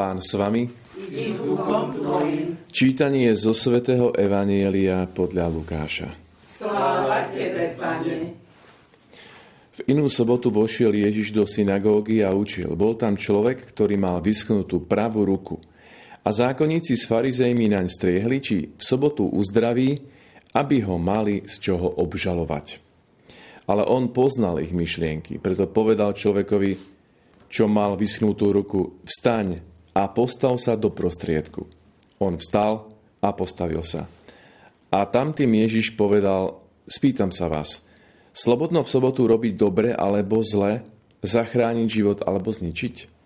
Pán s vami. Čítanie zo svätého Evanielia podľa Lukáša. Sláva Tebe, Pane. V inú sobotu vošiel Ježiš do synagógy a učil. Bol tam človek, ktorý mal vyschnutú pravú ruku. A zákonníci s farizejmi naň striehli, či v sobotu uzdraví, aby ho mali z čoho obžalovať. Ale on poznal ich myšlienky, preto povedal človekovi, čo mal vyschnutú ruku, vstaň a postav sa do prostriedku. On vstal a postavil sa. A tam tým Ježiš povedal, spýtam sa vás, slobodno v sobotu robiť dobre alebo zle, zachrániť život alebo zničiť?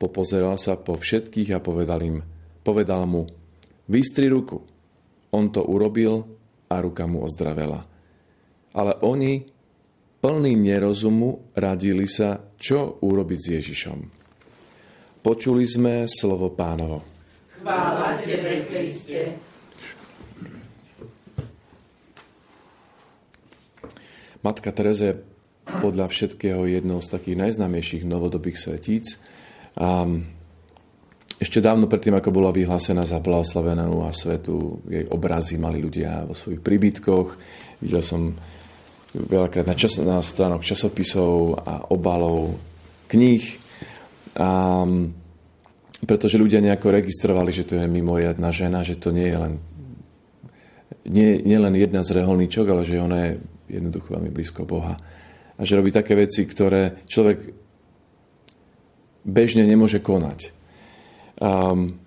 Popozeral sa po všetkých a povedal im, povedal mu, vystri ruku. On to urobil a ruka mu ozdravela. Ale oni, plní nerozumu, radili sa, čo urobiť s Ježišom. Počuli sme slovo pánovo. Chvála Tebe, Kriste. Matka Tereze podľa všetkého jednou z takých najznámejších novodobých svetíc. A ešte dávno predtým, ako bola vyhlásená za blahoslavenú a svetu, jej obrazy mali ľudia vo svojich príbytkoch. Videl som veľakrát na, čas, na stránok časopisov a obalov kníh a, pretože ľudia nejako registrovali, že to je mimoriadná žena, že to nie je len nie, nie len jedna z reholníčok, ale že ona je jednoducho veľmi blízko Boha. A že robí také veci, ktoré človek bežne nemôže konať. Um,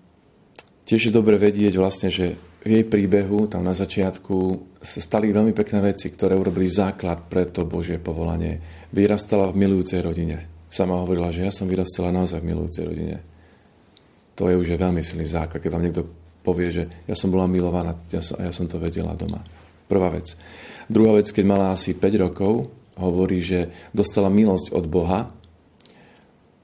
tiež je dobre vedieť vlastne, že v jej príbehu, tam na začiatku, sa stali veľmi pekné veci, ktoré urobili základ pre to Božie povolanie. Vyrastala v milujúcej rodine sama hovorila, že ja som vyrastala naozaj v milujúcej rodine. To je už je veľmi silný základ, keď vám niekto povie, že ja som bola milovaná a ja som to vedela doma. Prvá vec. Druhá vec, keď mala asi 5 rokov, hovorí, že dostala milosť od Boha,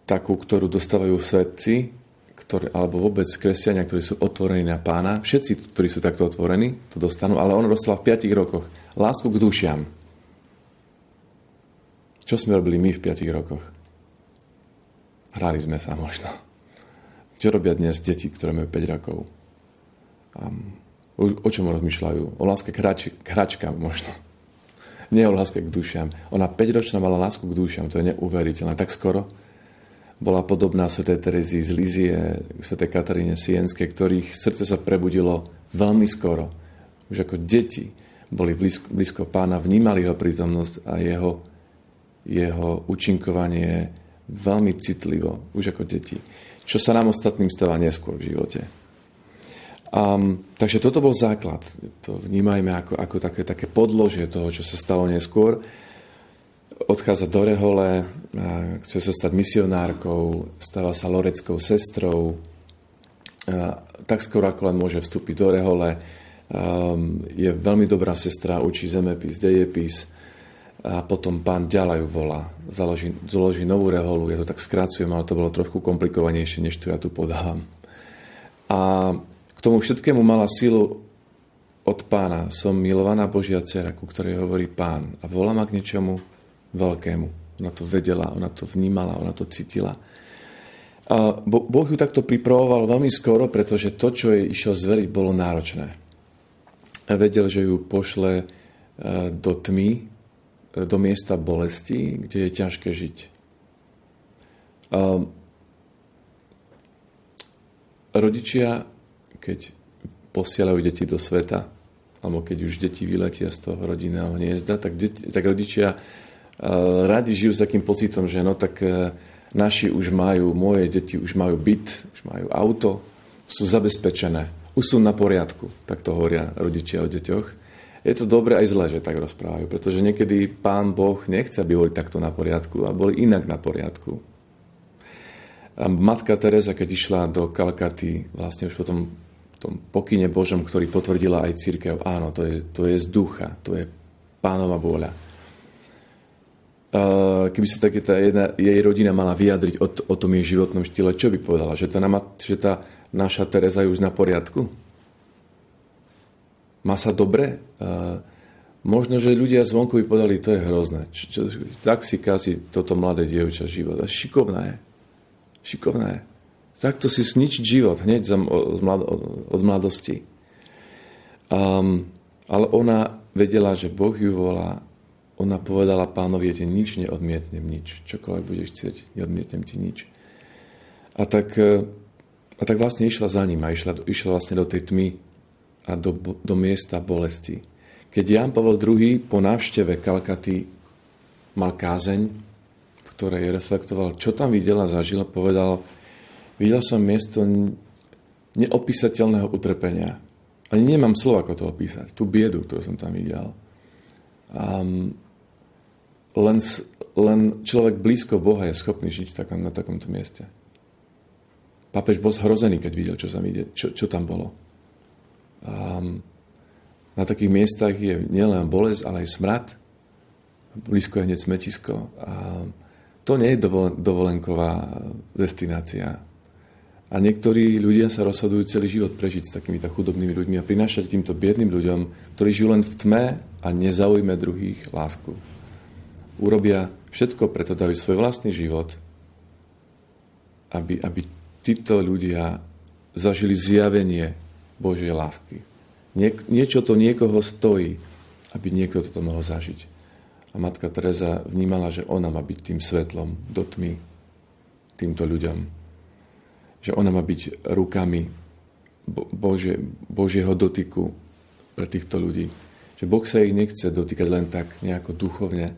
takú, ktorú dostávajú svetci, ktoré, alebo vôbec kresťania, ktorí sú otvorení na pána. Všetci, ktorí sú takto otvorení, to dostanú, ale ona dostala v 5 rokoch lásku k dušiam. Čo sme robili my v 5 rokoch? Hrali sme sa možno. Čo robia dnes deti, ktoré majú 5 rokov? Um, o, o čom rozmýšľajú? O láske k, hrač, hračkám možno. Nie o láske k dušiam. Ona 5-ročná mala lásku k dušiam, to je neuveriteľné. Tak skoro bola podobná Sv. Terezii z Lizie, Sv. Kataríne Sienske, ktorých srdce sa prebudilo veľmi skoro. Už ako deti boli blízko, blízko pána, vnímali jeho prítomnosť a jeho, jeho učinkovanie veľmi citlivo, už ako deti. Čo sa nám ostatným stáva neskôr v živote. Um, takže toto bol základ. To vnímajme ako, ako také, také podložie toho, čo sa stalo neskôr. Odchádza do Rehole, chce sa stať misionárkou, stáva sa loreckou sestrou. Tak skoro ako len môže vstúpiť do Rehole. Je veľmi dobrá sestra, učí zemepis, dejepis a potom pán ďalej volá, založí, založí novú reholu, ja to tak skracujem, ale to bolo trošku komplikovanejšie, než to ja tu podávam. A k tomu všetkému mala silu od pána. Som milovaná Božia dcera, ku ktorej hovorí pán a volá ma k niečomu veľkému. Ona to vedela, ona to vnímala, ona to cítila. A boh ju takto pripravoval veľmi skoro, pretože to, čo jej išiel zveriť, bolo náročné. A vedel, že ju pošle e, do tmy, do miesta bolesti, kde je ťažké žiť. A rodičia, keď posielajú deti do sveta, alebo keď už deti vyletia z toho rodinného hniezda, tak, deti, tak rodičia radi žijú s takým pocitom, že no tak e, naši už majú, moje deti už majú byt, už majú auto, sú zabezpečené, už sú na poriadku, tak to hovoria rodičia o deťoch je to dobre aj zle, že tak rozprávajú, pretože niekedy pán Boh nechce, aby boli takto na poriadku a boli inak na poriadku. A matka Teresa, keď išla do Kalkaty, vlastne už potom tom pokyne Božom, ktorý potvrdila aj církev, áno, to je, to je z ducha, to je pánova vôľa. Keby sa také tá jedna, jej rodina mala vyjadriť o, o tom jej životnom štýle, čo by povedala? Že tá, že tá naša Teresa je už na poriadku? Má sa dobre. Možno, že ľudia zvonku by povedali, to je hrozné. Čo, čo, tak si kazí toto mladé dievča život. A šikovná je. Šikovná je. Takto si sničiť život hneď od mladosti. Um, ale ona vedela, že Boh ju volá. Ona povedala pánovi, ja ti nič neodmietnem, nič. Čokoľvek budeš chcieť, neodmietnem ti nič. A tak, e, a tak vlastne išla za ním a išla, išla vlastne do tej tmy a do, do miesta bolesti. Keď Jan Pavel II po návšteve Kalkaty mal kázeň, v ktorej reflektoval, čo tam videl a zažil, povedal, videl som miesto neopísateľného utrpenia. Ani nemám slova, ako to opísať. Tú biedu, ktorú som tam videl. Um, len, len človek blízko Boha je schopný žiť takom, na takomto mieste. Pápež bol zhrozený, keď videl, čo, tam, ide, čo, čo tam bolo. Na takých miestach je nielen bolesť, ale aj smrad. Blízko je hneď smetisko. A to nie je dovolen, dovolenková destinácia. A niektorí ľudia sa rozhodujú celý život prežiť s takýmito chudobnými ľuďmi a prinášať týmto biedným ľuďom, ktorí žijú len v tme a nezaujme druhých lásku. Urobia všetko preto, dajú svoj vlastný život, aby, aby títo ľudia zažili zjavenie Božej lásky. Nie, niečo to niekoho stojí, aby niekto toto mohol zažiť. A matka Teresa vnímala, že ona má byť tým svetlom do tmy týmto ľuďom že ona má byť rukami Bože, Božieho dotyku pre týchto ľudí. Že Boh sa ich nechce dotýkať len tak nejako duchovne,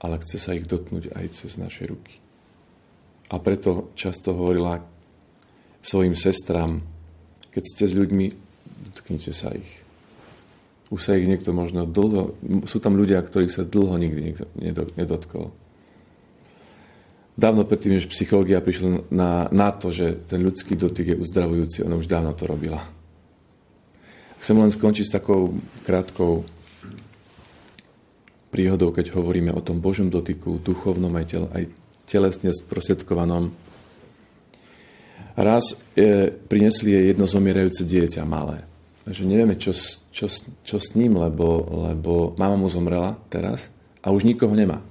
ale chce sa ich dotknúť aj cez naše ruky. A preto často hovorila svojim sestram, keď ste s ľuďmi, dotknite sa ich. Už sa ich niekto možno dlho, sú tam ľudia, ktorých sa dlho nikdy nedotkol dávno predtým, než psychológia prišla na, na to, že ten ľudský dotyk je uzdravujúci, ona už dávno to robila. Chcem len skončiť s takou krátkou príhodou, keď hovoríme o tom Božom dotyku, duchovnom aj, tel, aj telesne sprostredkovanom. Raz je, prinesli jej jedno zomierajúce dieťa malé. Takže nevieme, čo, čo, čo s ním, lebo, lebo mama mu zomrela teraz a už nikoho nemá.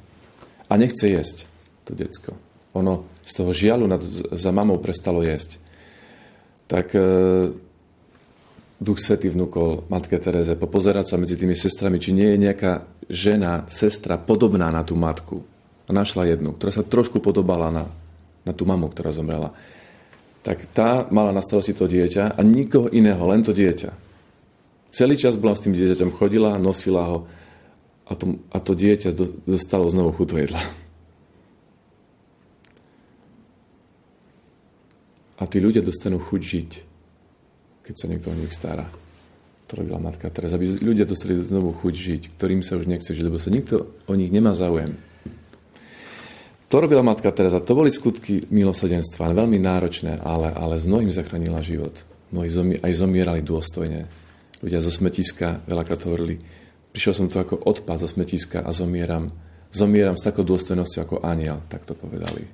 A nechce jesť to decko. Ono z toho žialu nad, za mamou prestalo jesť. Tak e, Duch Svetý vnúkol Matke Tereze popozerať sa medzi tými sestrami, či nie je nejaká žena, sestra podobná na tú matku. A našla jednu, ktorá sa trošku podobala na, na tú mamu, ktorá zomrela. Tak tá mala na starosti to dieťa a nikoho iného, len to dieťa. Celý čas bola s tým dieťaťom, chodila, nosila ho a to, a to dieťa dostalo znovu chuť jedla. A tí ľudia dostanú chuť žiť, keď sa niekto o nich stará. To robila matka teraz, aby ľudia dostali znovu chuť žiť, ktorým sa už nechce žiť, lebo sa nikto o nich nemá záujem. To robila matka Teresa. To boli skutky milosrdenstva, veľmi náročné, ale, ale z mnohým zachránila život. Mnohí zomi, aj zomierali dôstojne. Ľudia zo smetiska veľakrát hovorili, prišiel som tu ako odpad zo smetiska a zomieram. Zomieram s takou dôstojnosťou ako aniel, tak to povedali.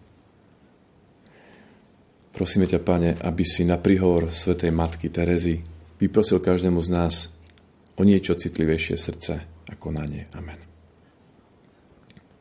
Prosíme ťa, Pane, aby si na príhovor Svetej Matky Terezy vyprosil každému z nás o niečo citlivejšie srdce ako na ne. Amen.